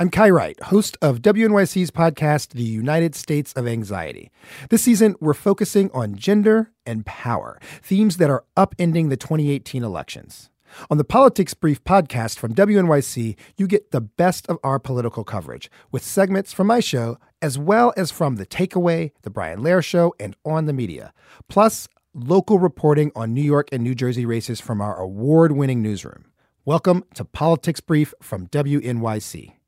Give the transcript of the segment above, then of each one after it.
I'm Kai Wright, host of WNYC's podcast, The United States of Anxiety. This season, we're focusing on gender and power, themes that are upending the 2018 elections. On the Politics Brief podcast from WNYC, you get the best of our political coverage with segments from my show, as well as from The Takeaway, The Brian Lehrer Show, and On the Media. Plus, local reporting on New York and New Jersey races from our award winning newsroom. Welcome to Politics Brief from WNYC.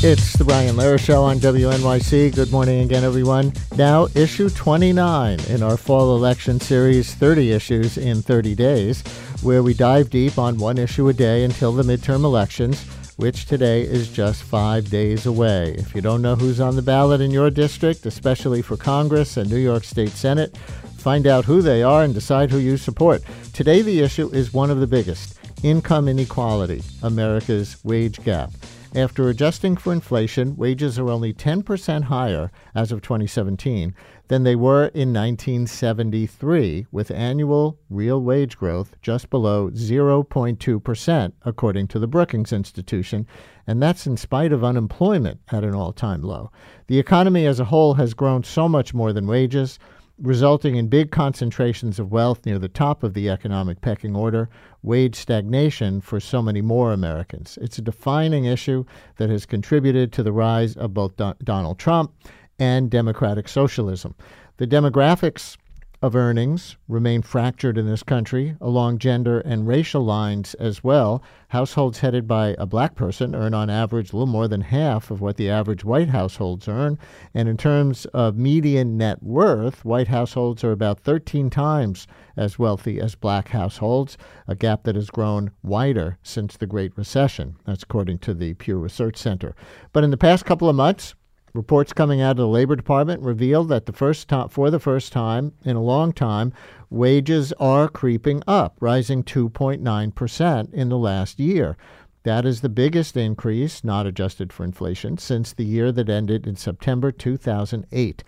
It's the Brian Lehrer Show on WNYC. Good morning again, everyone. Now, issue 29 in our fall election series, 30 issues in 30 days, where we dive deep on one issue a day until the midterm elections, which today is just five days away. If you don't know who's on the ballot in your district, especially for Congress and New York State Senate, find out who they are and decide who you support. Today, the issue is one of the biggest income inequality, America's wage gap. After adjusting for inflation, wages are only 10% higher as of 2017 than they were in 1973, with annual real wage growth just below 0.2%, according to the Brookings Institution, and that's in spite of unemployment at an all time low. The economy as a whole has grown so much more than wages resulting in big concentrations of wealth near the top of the economic pecking order, wage stagnation for so many more Americans. It's a defining issue that has contributed to the rise of both Don- Donald Trump and democratic socialism. The demographics of earnings remain fractured in this country along gender and racial lines as well. Households headed by a black person earn on average a little more than half of what the average white households earn. And in terms of median net worth, white households are about 13 times as wealthy as black households, a gap that has grown wider since the Great Recession. That's according to the Pew Research Center. But in the past couple of months, Reports coming out of the Labor Department reveal that the first for the first time in a long time, wages are creeping up, rising 2.9% in the last year. That is the biggest increase, not adjusted for inflation, since the year that ended in September 2008.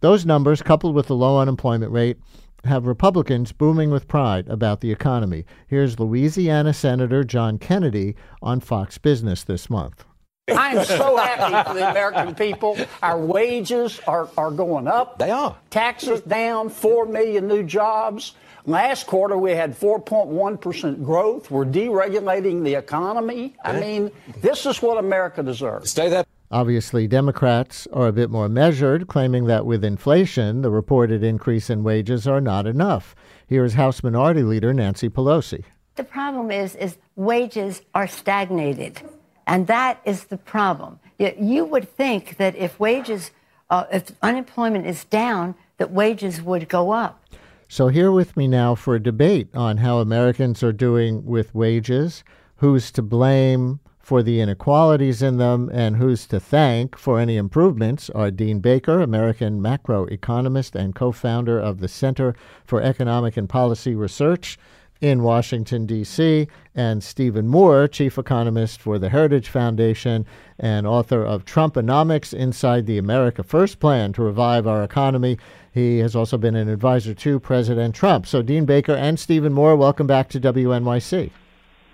Those numbers, coupled with the low unemployment rate, have Republicans booming with pride about the economy. Here's Louisiana Senator John Kennedy on Fox Business this month. I am so happy for the American people. Our wages are, are going up. They are. Taxes down, 4 million new jobs. Last quarter, we had 4.1% growth. We're deregulating the economy. I mean, this is what America deserves. Stay there. Obviously, Democrats are a bit more measured, claiming that with inflation, the reported increase in wages are not enough. Here is House Minority Leader Nancy Pelosi. The problem is, is wages are stagnated. And that is the problem. You would think that if wages, uh, if unemployment is down, that wages would go up. So, here with me now for a debate on how Americans are doing with wages, who's to blame for the inequalities in them, and who's to thank for any improvements are Dean Baker, American macroeconomist and co founder of the Center for Economic and Policy Research, in Washington, D.C., and Stephen Moore, chief economist for the Heritage Foundation and author of Trumponomics Inside the America First Plan to Revive Our Economy. He has also been an advisor to President Trump. So, Dean Baker and Stephen Moore, welcome back to WNYC.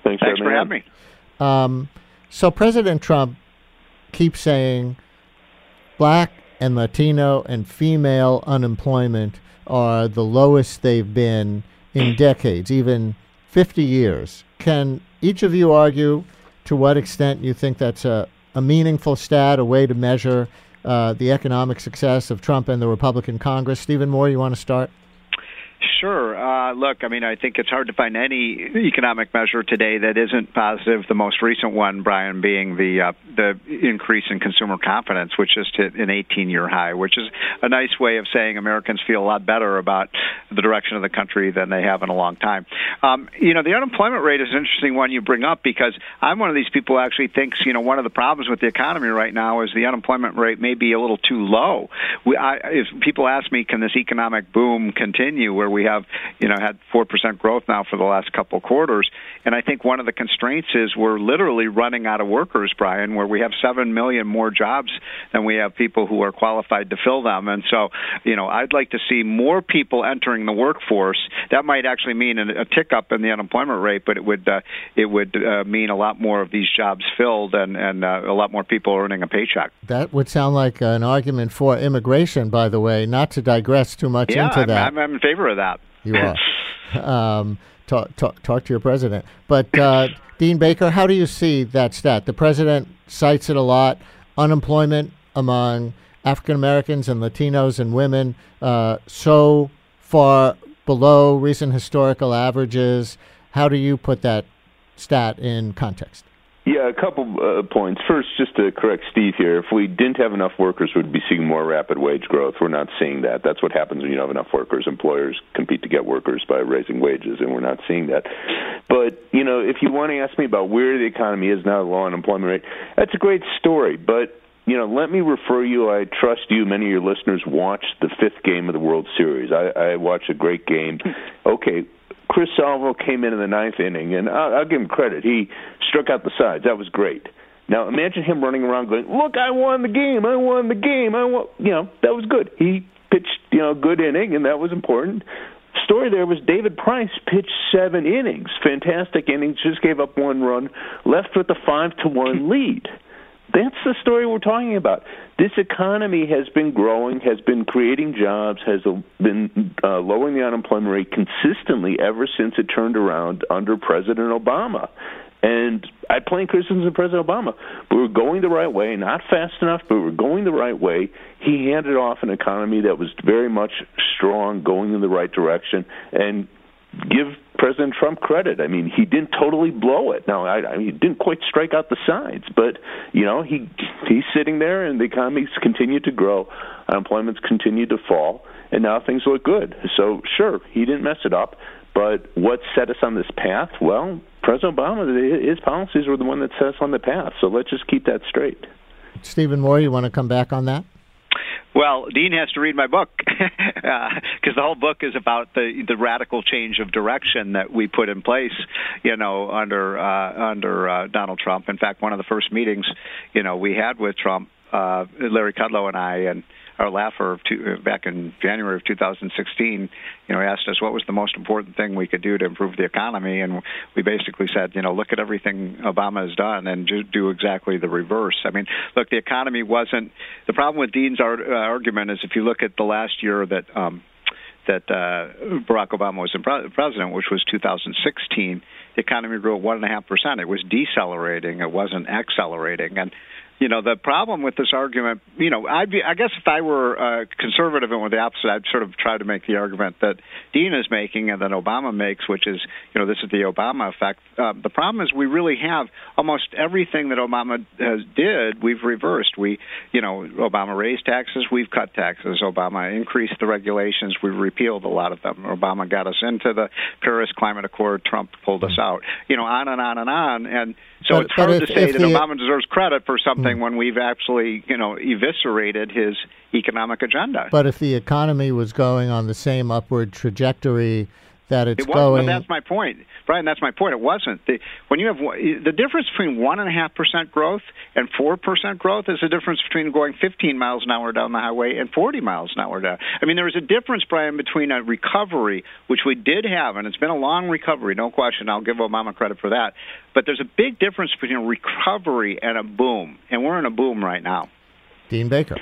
Thanks, Thanks for having me. Um, so, President Trump keeps saying black and Latino and female unemployment are the lowest they've been in decades, even 50 years. Can each of you argue to what extent you think that's a, a meaningful stat, a way to measure uh, the economic success of Trump and the Republican Congress? Stephen Moore, you want to start? Sure. Uh, look, I mean, I think it's hard to find any economic measure today that isn't positive. The most recent one, Brian, being the uh, the increase in consumer confidence, which just hit an 18-year high, which is a nice way of saying Americans feel a lot better about the direction of the country than they have in a long time. Um, you know, the unemployment rate is an interesting one you bring up because I'm one of these people who actually thinks, you know, one of the problems with the economy right now is the unemployment rate may be a little too low. We, I, if people ask me, can this economic boom continue where we have, you know, had 4% growth now for the last couple quarters? And I think one of the constraints is we're literally running out of workers, Brian, where we have 7 million more jobs than we have people who are qualified to fill them. And so, you know, I'd like to see more people entering the workforce. That might actually mean a, a tick up in the unemployment rate, but it would uh, it would uh, mean a lot more of these jobs filled and and uh, a lot more people earning a paycheck. That would sound like an argument for immigration, by the way. Not to digress too much yeah, into I'm, that. I'm, I'm in favor of that. You are. um, talk, talk, talk to your president. But uh, Dean Baker, how do you see that stat? The president cites it a lot. Unemployment among African Americans and Latinos and women uh, so far below recent historical averages. How do you put that stat in context? Yeah, a couple uh, points. First, just to correct Steve here, if we didn't have enough workers, we'd be seeing more rapid wage growth. We're not seeing that. That's what happens when you don't have enough workers. Employers compete to get workers by raising wages, and we're not seeing that. But, you know, if you want to ask me about where the economy is now, the low unemployment rate, that's a great story. But you know, let me refer you. I trust you. Many of your listeners watched the fifth game of the World Series. I, I watched a great game. Okay, Chris Salvo came in in the ninth inning, and I'll, I'll give him credit. He struck out the sides. That was great. Now imagine him running around going, "Look, I won the game! I won the game! I won!" You know, that was good. He pitched, you know, a good inning, and that was important. Story there was David Price pitched seven innings, fantastic innings, just gave up one run, left with a five to one lead. That's the story we're talking about. This economy has been growing, has been creating jobs, has been uh, lowering the unemployment rate consistently ever since it turned around under President Obama. And I play criticisms of President Obama. We were going the right way, not fast enough, but we were going the right way. He handed off an economy that was very much strong, going in the right direction, and give President Trump credit. I mean, he didn't totally blow it. Now, I, I mean, he didn't quite strike out the sides, but you know, he he's sitting there, and the economy's continued to grow, unemployment's continued to fall, and now things look good. So, sure, he didn't mess it up, but what set us on this path? Well, President Obama, his policies were the one that set us on the path. So let's just keep that straight. Stephen Moore, you want to come back on that? Well, Dean has to read my book because uh, the whole book is about the the radical change of direction that we put in place, you know, under uh, under uh, Donald Trump. In fact, one of the first meetings, you know, we had with Trump, uh, Larry Kudlow and I, and Art Laffer of two, back in January of 2016, you know, asked us what was the most important thing we could do to improve the economy, and we basically said, you know, look at everything Obama has done and do exactly the reverse. I mean, look, the economy wasn't the problem with Dean's uh, argument is if you look at the last year that. Um, that uh, Barack Obama was pre- president, which was 2016, the economy grew at one and a half percent. It was decelerating; it wasn't accelerating. And you know, the problem with this argument, you know, I'd be, I guess if I were uh, conservative and with the opposite, I'd sort of try to make the argument that Dean is making and that Obama makes, which is, you know, this is the Obama effect. Uh, the problem is we really have almost everything that Obama has did, we've reversed. We, you know, Obama raised taxes, we've cut taxes. Obama increased the regulations, we've repealed a lot of them. Obama got us into the Paris Climate Accord, Trump pulled us out. You know, on and on and on. And so but, it's hard if, to say that the, Obama deserves credit for something mm. when we've actually, you know, eviscerated his economic agenda. But if the economy was going on the same upward trajectory that it's it going. But that's my point, Brian. That's my point. It wasn't. The, when you have the difference between one and a half percent growth and four percent growth is the difference between going 15 miles an hour down the highway and 40 miles an hour down. I mean, there is a difference, Brian, between a recovery, which we did have, and it's been a long recovery, no question. I'll give Obama credit for that. But there's a big difference between a recovery and a boom, and we're in a boom right now. Dean Baker.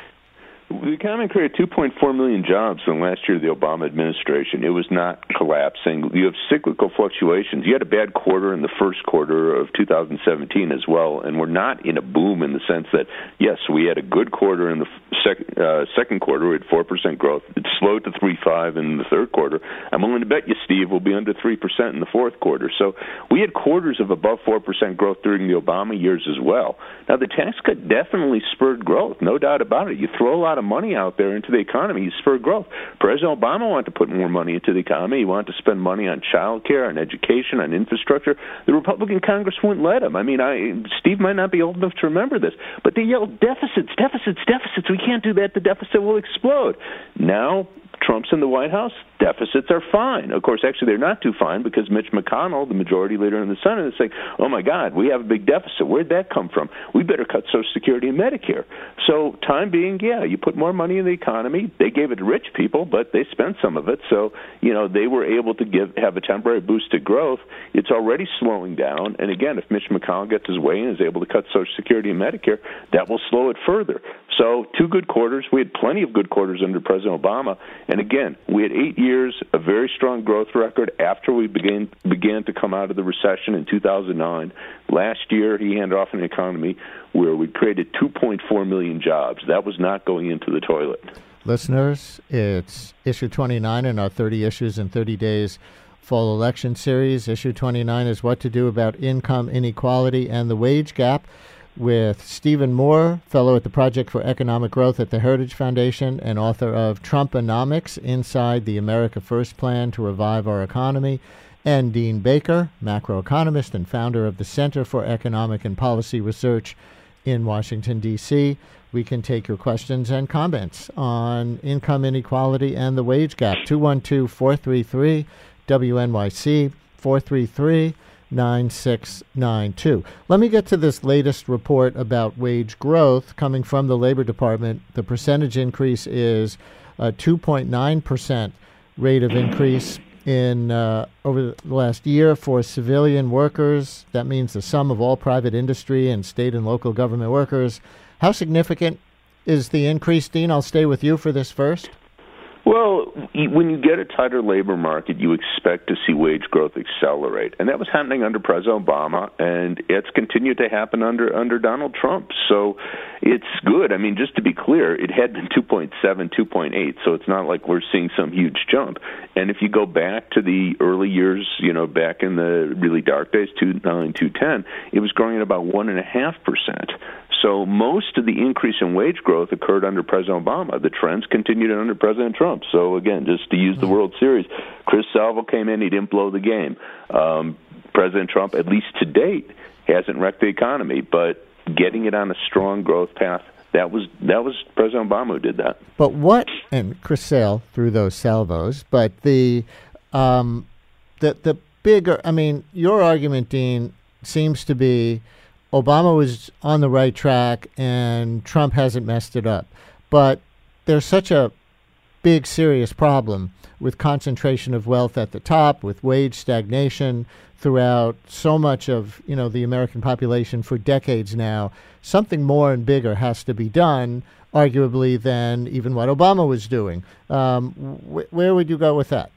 The economy created 2.4 million jobs in last year of the Obama administration. It was not collapsing. You have cyclical fluctuations. You had a bad quarter in the first quarter of 2017 as well, and we're not in a boom in the sense that, yes, we had a good quarter in the sec- uh, second quarter, we had four percent growth. It slowed to 3.5 in the third quarter. I'm willing to bet you, Steve, we'll be under three percent in the fourth quarter. So we had quarters of above four percent growth during the Obama years as well. Now the tax cut definitely spurred growth, no doubt about it. You throw a lot of money out there into the economy, spur growth. President Obama wanted to put more money into the economy. He wanted to spend money on child care, on education, on infrastructure. The Republican Congress wouldn't let him. I mean, I Steve might not be old enough to remember this, but they yelled deficits, deficits, deficits. We can't do that. The deficit will explode. Now Trump's in the White House, deficits are fine. Of course, actually, they're not too fine because Mitch McConnell, the majority leader in the Senate, is saying, oh my God, we have a big deficit. Where'd that come from? We better cut Social Security and Medicare. So, time being, yeah, you put more money in the economy. They gave it to rich people, but they spent some of it. So, you know, they were able to give have a temporary boost to growth. It's already slowing down. And again, if Mitch McConnell gets his way and is able to cut Social Security and Medicare, that will slow it further. So, two good quarters. We had plenty of good quarters under President Obama. And again, we had eight years, a very strong growth record after we began began to come out of the recession in 2009. Last year, he handed off an economy where we created 2.4 million jobs. That was not going into the toilet. Listeners, it's issue 29 in our 30 issues in 30 days fall election series. Issue 29 is what to do about income inequality and the wage gap with Stephen Moore, fellow at the Project for Economic Growth at the Heritage Foundation and author of Trumponomics Inside the America First Plan to Revive Our Economy, and Dean Baker, macroeconomist and founder of the Center for Economic and Policy Research in Washington, D.C. We can take your questions and comments on income inequality and the wage gap. 212 433 WNYC 433 9692. Let me get to this latest report about wage growth coming from the Labor Department. The percentage increase is a 2.9% rate of increase in uh, over the last year for civilian workers. That means the sum of all private industry and state and local government workers. How significant is the increase, Dean? I'll stay with you for this first. Well, when you get a tighter labor market, you expect to see wage growth accelerate, and that was happening under President Obama, and it's continued to happen under under Donald Trump. So it's good. I mean, just to be clear, it had been 2.7, 2.8, so it's not like we're seeing some huge jump. And if you go back to the early years, you know, back in the really dark days, 2009, 2010, it was growing at about one and a half percent. So most of the increase in wage growth occurred under President Obama. The trends continued under President Trump. So again, just to use the mm-hmm. World Series, Chris Salvo came in, he didn't blow the game. Um, President Trump, at least to date, hasn't wrecked the economy, but getting it on a strong growth path that was that was President Obama who did that. But what and Chris Sale threw those salvos, but the um, the the bigger I mean, your argument, Dean, seems to be Obama was on the right track and Trump hasn't messed it up. But there's such a big, serious problem with concentration of wealth at the top, with wage stagnation throughout so much of you know the American population for decades now. Something more and bigger has to be done, arguably, than even what Obama was doing. Um, wh- where would you go with that?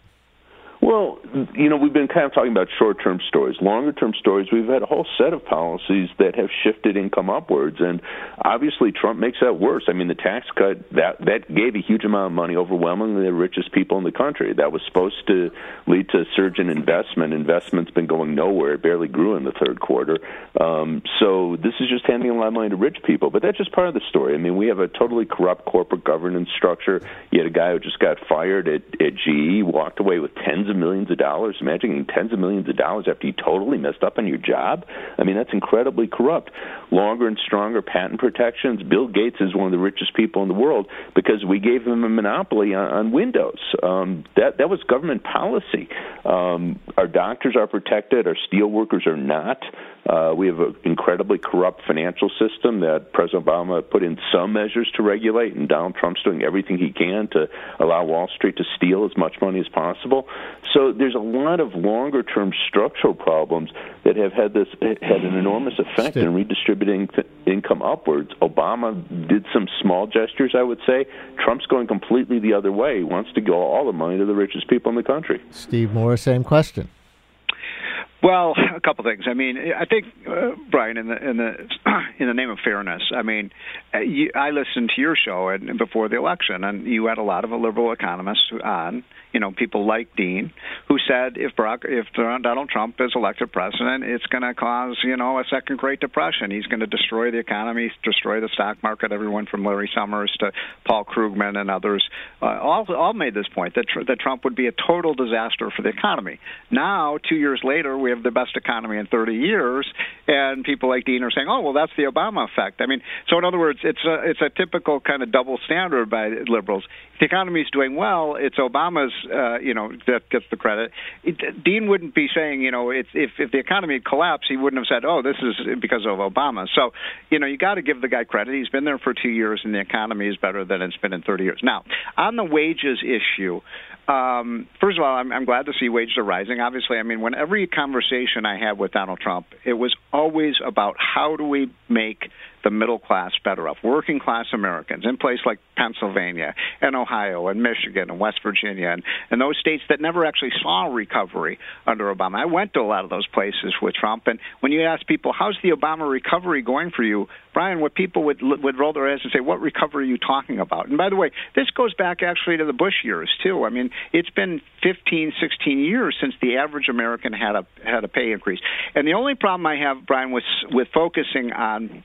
Well, you know, we've been kind of talking about short term stories. Longer term stories, we've had a whole set of policies that have shifted income upwards. And obviously, Trump makes that worse. I mean, the tax cut, that, that gave a huge amount of money, overwhelmingly the richest people in the country. That was supposed to lead to a surge in investment. Investment's been going nowhere. It barely grew in the third quarter. Um, so this is just handing a lot of money to rich people. But that's just part of the story. I mean, we have a totally corrupt corporate governance structure. You had a guy who just got fired at, at GE, walked away with tens of millions of dollars. Imagine tens of millions of dollars after you totally messed up on your job. I mean, that's incredibly corrupt. Longer and stronger patent protections. Bill Gates is one of the richest people in the world because we gave him a monopoly on, on Windows. Um, that that was government policy. Um, our doctors are protected. Our steel workers are not. Uh, we have an incredibly corrupt financial system that President Obama put in some measures to regulate, and Donald Trump's doing everything he can to allow Wall Street to steal as much money as possible. So there's a lot of longer term structural problems that have had this had an enormous effect in redistributing th- income upwards. Obama did some small gestures, I would say. Trump's going completely the other way. He wants to go all the money to the richest people in the country. Steve Moore, same question. Well, a couple things. I mean, I think uh, Brian, in the in the in the name of fairness, I mean, uh, you, I listened to your show and before the election, and you had a lot of liberal economists on. You know, people like Dean, who said if Barack, if Donald Trump is elected president, it's going to cause you know a second Great Depression. He's going to destroy the economy, destroy the stock market. Everyone from Larry Summers to Paul Krugman and others uh, all all made this point that that Trump would be a total disaster for the economy. Now, two years later, we have the best economy in 30 years, and people like Dean are saying, "Oh, well, that's the Obama effect." I mean, so in other words, it's a it's a typical kind of double standard by liberals. If the economy is doing well, it's Obama's, uh, you know, that gets the credit. It, Dean wouldn't be saying, you know, if if the economy collapsed, he wouldn't have said, "Oh, this is because of Obama." So, you know, you got to give the guy credit. He's been there for two years, and the economy is better than it's been in 30 years. Now, on the wages issue, um, first of all, I'm, I'm glad to see wages are rising. Obviously, I mean, when every conversation I had with Donald Trump, it was always about how do we make the middle class better off, working class Americans in places like Pennsylvania and Ohio and Michigan and West Virginia and, and those states that never actually saw recovery under Obama. I went to a lot of those places with Trump, and when you ask people, how's the Obama recovery going for you, Brian, what people would would roll their eyes and say, what recovery are you talking about? And by the way, this goes back actually to the Bush years too. I mean, it's been 15, 16 years since the average American had a had a pay increase. And the only problem I have, Brian, with with focusing on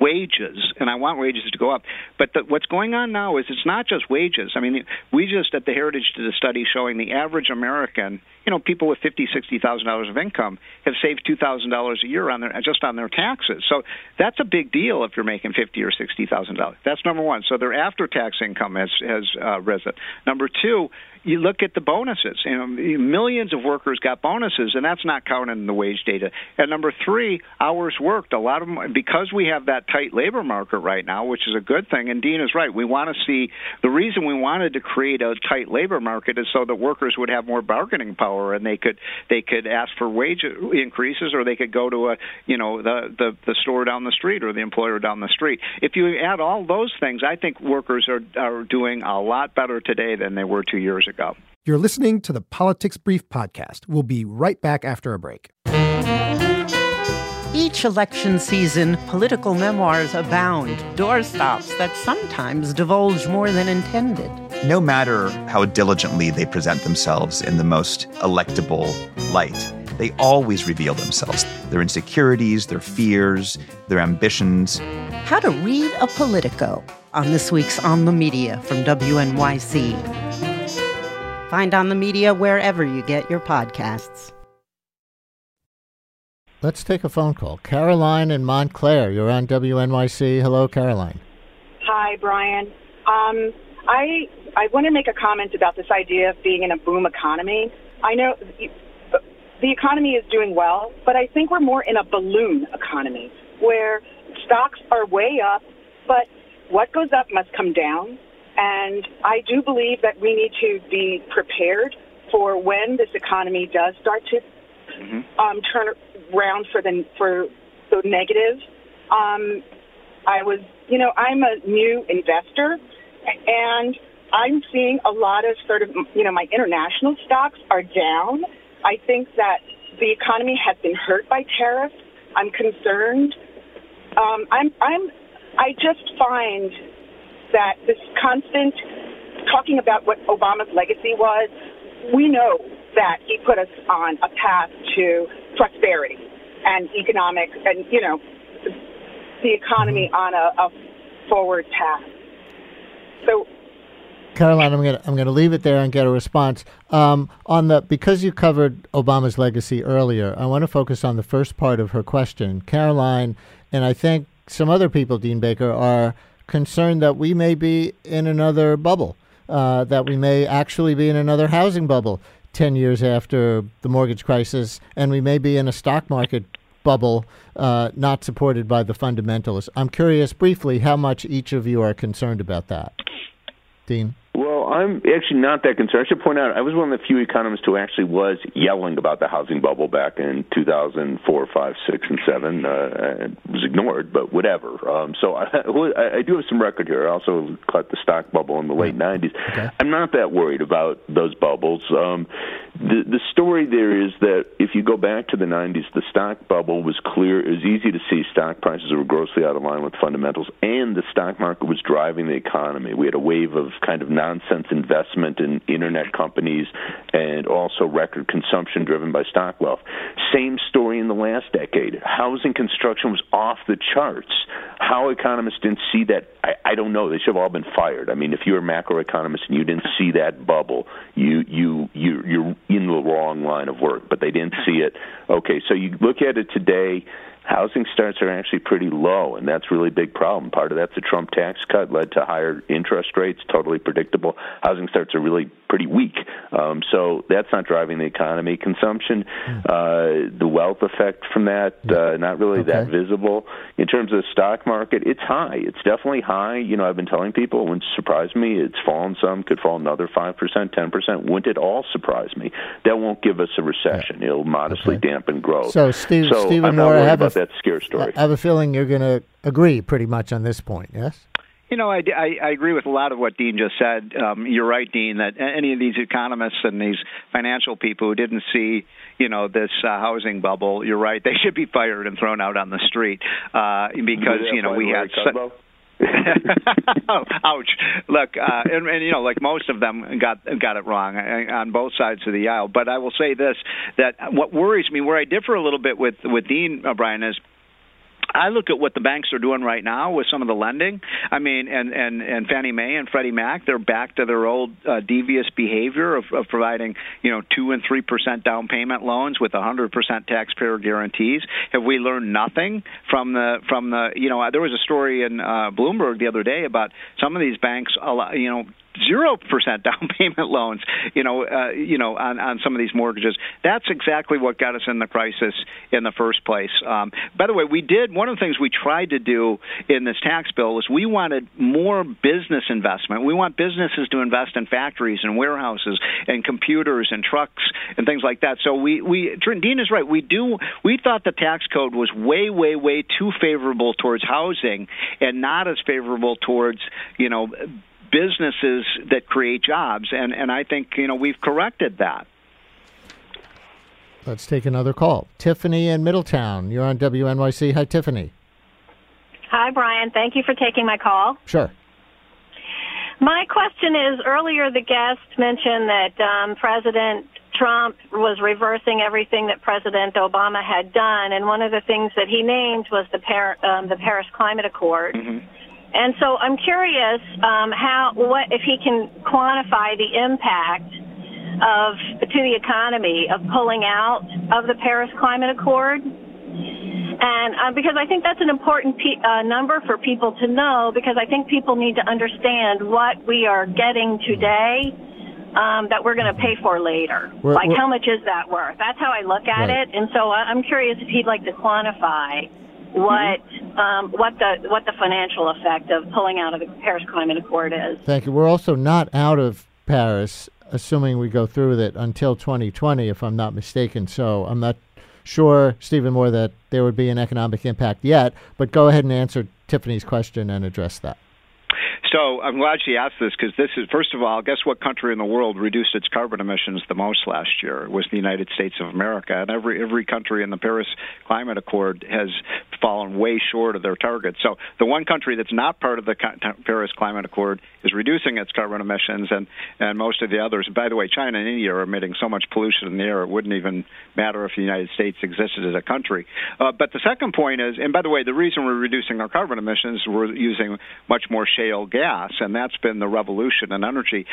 wages, and I want wages to go up. But the, what's going on now is it's not just wages. I mean, we just at the Heritage did a study showing the average American, you know, people with fifty, sixty thousand dollars of income have saved two thousand dollars a year on their just on their taxes. So that's a big deal if you're making fifty or sixty thousand dollars. That's number one. So their after-tax income has has uh, risen. Number two, you look at the bonuses. You know, millions of workers got bonuses, and that's not counted in the wage data. And number three, hours worked. A lot of them because we have that tight labor market right now, which is a good thing. And Dean is right. We want to see the reason we wanted to create a tight labor market is so that workers would have more bargaining power and they could they could ask for wage increases or they could go to a you know the the, the store down the street or the employer down the street. If you add all those things, I think workers are are doing a lot better today than they were two years ago ago. You're listening to the Politics Brief podcast. We'll be right back after a break. Each election season, political memoirs abound, doorstops that sometimes divulge more than intended. No matter how diligently they present themselves in the most electable light, they always reveal themselves their insecurities, their fears, their ambitions. How to read a Politico on this week's On the Media from WNYC. Find On the Media wherever you get your podcasts. Let's take a phone call. Caroline in Montclair, you're on WNYC. Hello, Caroline. Hi, Brian. Um, I I want to make a comment about this idea of being in a boom economy. I know the economy is doing well, but I think we're more in a balloon economy where stocks are way up, but what goes up must come down and I do believe that we need to be prepared for when this economy does start to mm-hmm. um, turn around for the for the negative. Um, I was, you know, I'm a new investor, and I'm seeing a lot of sort of, you know, my international stocks are down. I think that the economy has been hurt by tariffs. I'm concerned. Um, I'm, I'm, I just find that this constant talking about what Obama's legacy was, we know that he put us on a path to prosperity and economic and, you know, the economy mm-hmm. on a, a forward path. So Caroline, I'm gonna I'm gonna leave it there and get a response. Um, on the because you covered Obama's legacy earlier, I want to focus on the first part of her question. Caroline and I think some other people, Dean Baker, are concerned that we may be in another bubble, uh, that we may actually be in another housing bubble 10 years after the mortgage crisis, and we may be in a stock market bubble uh, not supported by the fundamentals. I'm curious briefly how much each of you are concerned about that. Dean? I'm actually not that concerned. I should point out I was one of the few economists who actually was yelling about the housing bubble back in 2004, 5, 6, and 7. Uh, it was ignored, but whatever. Um, so I, I do have some record here. I also caught the stock bubble in the late 90s. Okay. I'm not that worried about those bubbles. Um, the the story there is that if you go back to the 90s, the stock bubble was clear. It was easy to see stock prices were grossly out of line with fundamentals, and the stock market was driving the economy. We had a wave of kind of nonsense investment in internet companies, and also record consumption driven by stock wealth. Same story in the last decade. Housing construction was off the charts. How economists didn't see that, I, I don't know. They should have all been fired. I mean, if you're a macroeconomist and you didn't see that bubble, you you you you're in the wrong line of work, but they didn't see it. Okay, so you look at it today housing starts are actually pretty low, and that's really a big problem. Part of that's the Trump tax cut led to higher interest rates, totally predictable. Housing starts are really pretty weak, um, so that's not driving the economy. Consumption, uh, the wealth effect from that, uh, not really okay. that visible. In terms of the stock market, it's high. It's definitely high. You know, I've been telling people, it wouldn't surprise me. It's fallen some, could fall another five percent, ten percent. Wouldn't it all surprise me? That won't give us a recession. Yeah. It'll modestly okay. dampen growth. So, Steve, so Stephen Moore, I have a that scare story. I have a feeling you're going to agree pretty much on this point, yes? You know, I, I, I agree with a lot of what Dean just said. Um, you're right, Dean, that any of these economists and these financial people who didn't see, you know, this uh, housing bubble, you're right, they should be fired and thrown out on the street uh, because, you know, we had. Su- oh, ouch! Look, uh, and, and you know, like most of them got got it wrong uh, on both sides of the aisle. But I will say this: that what worries me, where I differ a little bit with with Dean O'Brien, is I look at what the banks are doing right now with some of the lending. I mean, and and and Fannie Mae and Freddie Mac, they're back to their old uh, devious behavior of, of providing, you know, two and three percent down payment loans with a hundred percent taxpayer guarantees. Have we learned nothing from the from the? You know, there was a story in uh, Bloomberg the other day about some of these banks, you know, zero percent down payment loans, you know, uh, you know, on, on some of these mortgages. That's exactly what got us in the crisis in the first place. Um, by the way, we did one of the things we tried to do in this tax bill was we wanted more business investment. We want businesses to invest in factories and warehouses and computers and trucks and things like that. So we we Dean is right. We do we thought the tax code was way way way too favorable towards housing and not as favorable towards you know businesses that create jobs, and and I think you know we've corrected that. Let's take another call. Tiffany in Middletown, you're on WNYC. Hi, Tiffany. Hi, Brian. Thank you for taking my call. Sure. My question is earlier the guest mentioned that um, President Trump was reversing everything that President Obama had done, and one of the things that he named was the, Par- um, the Paris Climate Accord. Mm-hmm. And so I'm curious um, how what if he can quantify the impact of to the economy of pulling out of the Paris Climate Accord. And uh, because I think that's an important pe- uh, number for people to know, because I think people need to understand what we are getting today um, that we're going to pay for later. We're, like, we're, how much is that worth? That's how I look at right. it. And so I'm curious if he'd like to quantify what um, what the what the financial effect of pulling out of the Paris Climate Accord is. Thank you. We're also not out of Paris, assuming we go through with it until 2020, if I'm not mistaken. So I'm not sure, Stephen Moore, that there would be an economic impact yet. But go ahead and answer Tiffany's question and address that. So I'm glad she asked this because this is, first of all, guess what country in the world reduced its carbon emissions the most last year? It was the United States of America, and every every country in the Paris Climate Accord has fallen way short of their targets. So the one country that's not part of the Paris Climate Accord is reducing its carbon emissions, and and most of the others. By the way, China and India are emitting so much pollution in the air it wouldn't even matter if the United States existed as a country. Uh, but the second point is, and by the way, the reason we're reducing our carbon emissions, we're using much more shale gas and that's been the revolution in energy.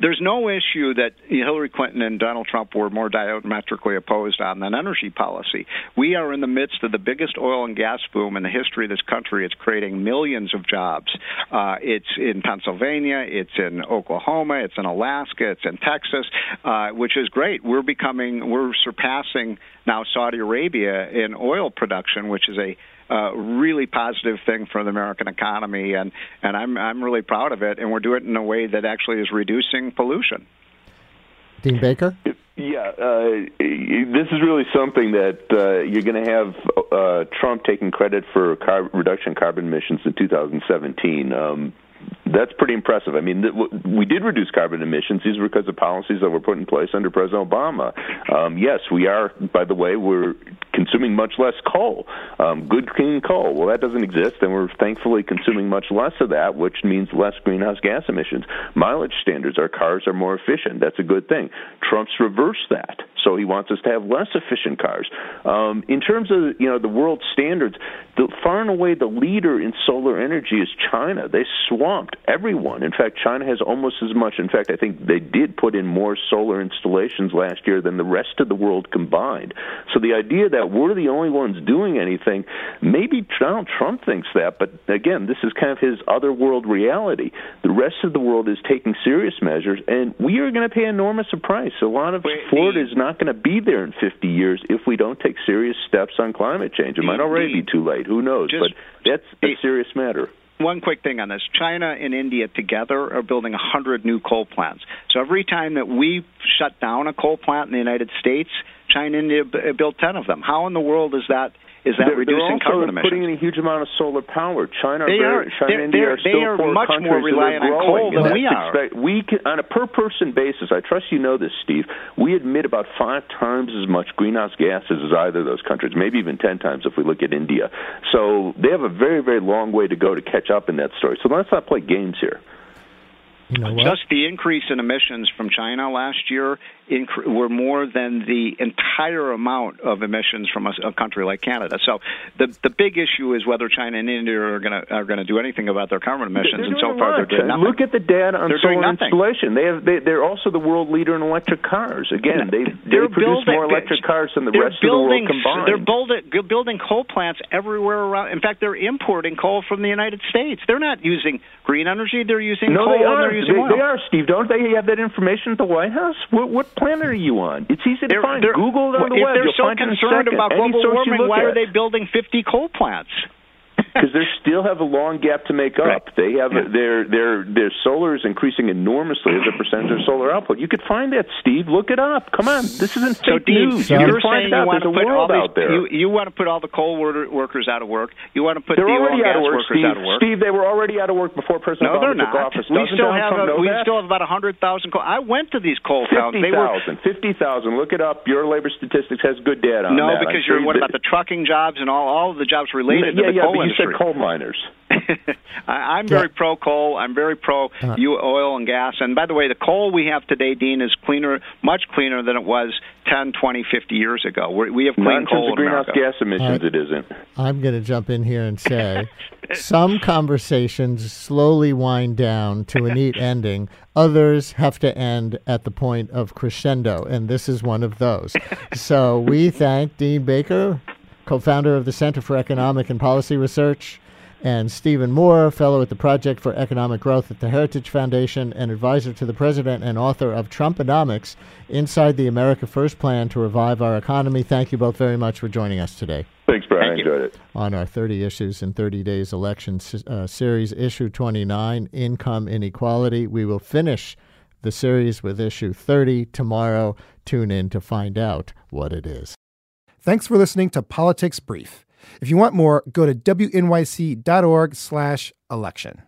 There's no issue that Hillary Clinton and Donald Trump were more diametrically opposed on than energy policy. We are in the midst of the biggest oil and gas boom in the history of this country. It's creating millions of jobs. Uh, it's in Pennsylvania, it's in Oklahoma, it's in Alaska, it's in Texas, uh, which is great. We're becoming, we're surpassing now Saudi Arabia in oil production, which is a uh, really positive thing for the American economy, and and I'm I'm really proud of it. And we're doing it in a way that actually is reducing pollution. Dean Baker. Yeah, uh, this is really something that uh, you're going to have uh, Trump taking credit for car- reduction carbon emissions in 2017. Um, That's pretty impressive. I mean, we did reduce carbon emissions. These were because of policies that were put in place under President Obama. Um, yes, we are. By the way, we're consuming much less coal, um, good clean coal. Well, that doesn't exist, and we're thankfully consuming much less of that, which means less greenhouse gas emissions. Mileage standards. Our cars are more efficient. That's a good thing. Trump's reversed that, so he wants us to have less efficient cars. Um, in terms of you know the world standards, the, far and away the leader in solar energy is China. They swamped everyone. In fact, China has almost as much. In fact, I think they did put in more solar installations last year than the rest of the world combined. So the idea that we're the only ones doing anything, maybe Donald Trump thinks that, but again, this is kind of his other world reality. The rest of the world is taking serious measures, and we are going to pay enormous a price. A lot of Wait, Florida is not going to be there in 50 years if we don't take serious steps on climate change. It might already be too late. Who knows? Just, but that's a serious matter one quick thing on this China and India together are building 100 new coal plants. So every time that we shut down a coal plant in the United States, China and India uh, built 10 of them. How in the world is that is that they're, reducing they're carbon emissions? putting in a huge amount of solar power. China, they are, China and India are they still are poor much more reliant on coal than we are. Expect, we can, on a per person basis. I trust you know this, Steve. We emit about five times as much greenhouse gases as either of those countries, maybe even ten times if we look at India. So they have a very, very long way to go to catch up in that story. So let's not play games here. You know Just the increase in emissions from China last year inc- were more than the entire amount of emissions from a, a country like Canada. So the the big issue is whether China and India are going to are going to do anything about their carbon emissions. and so far, they're doing nothing. Look at the data on they're solar installation. They have they, they're also the world leader in electric cars. Again, they they produce building, more electric cars than the rest building, of the world combined. They're building building coal plants everywhere around. In fact, they're importing coal from the United States. They're not using green energy. They're using no, coal they and are. they're using they. They are, Steve. Don't they have that information at the White House? What, what planet are you on? It's easy to they're, find. They're, Google it on the if web. they're You'll so concerned it in a about global warming, why at. are they building 50 coal plants? because they still have a long gap to make up. Right. They have a, their their their solar is increasing enormously as a percentage of solar output. You could find that, Steve. Look it up. Come on, this isn't So, fake Dean, news. you're you find saying you want to a put all world these, out there. you, you want to put all the coal wor- workers out of work. You want to put they're the oil already and out gas of work, workers Steve. out of work. Steve, they were already out of work before President no, Obama they're took not. office. We Doesn't still have a, we that? still have about 100,000 coal. I went to these coal towns. They were 50,000. 50,000. Look it up. Your labor statistics has good data on no, that. because I'm you're what about the trucking jobs and all all of the jobs related yeah, to the yeah, coal industry. Said coal miners. I, I'm very Yeah. pro coal. I'm very pro Uh. you oil and gas. And by the way, the coal we have today, Dean, is cleaner, much cleaner than it was 10, 20, 50 years ago. We're, we have clean Not coal terms of in greenhouse America. gas emissions, Uh, it isn't. I'm going to jump in here and say some conversations slowly wind down to a neat ending. Others have to end at the point of crescendo, and this is one of those. so we thank Dean Baker, co founder of the Center for Economic and Policy Research, and Stephen Moore, fellow at the Project for Economic Growth at the Heritage Foundation and advisor to the president and author of Trumponomics Inside the America First Plan to Revive Our Economy. Thank you both very much for joining us today Thanks, Brian. Thank you. enjoyed it. on our 30 Issues in 30 Days election s- uh, series, issue 29, Income Inequality. We will finish the series with issue 30 tomorrow. Tune in to find out what it is. Thanks for listening to Politics Brief. If you want more, go to wnyc.org/election.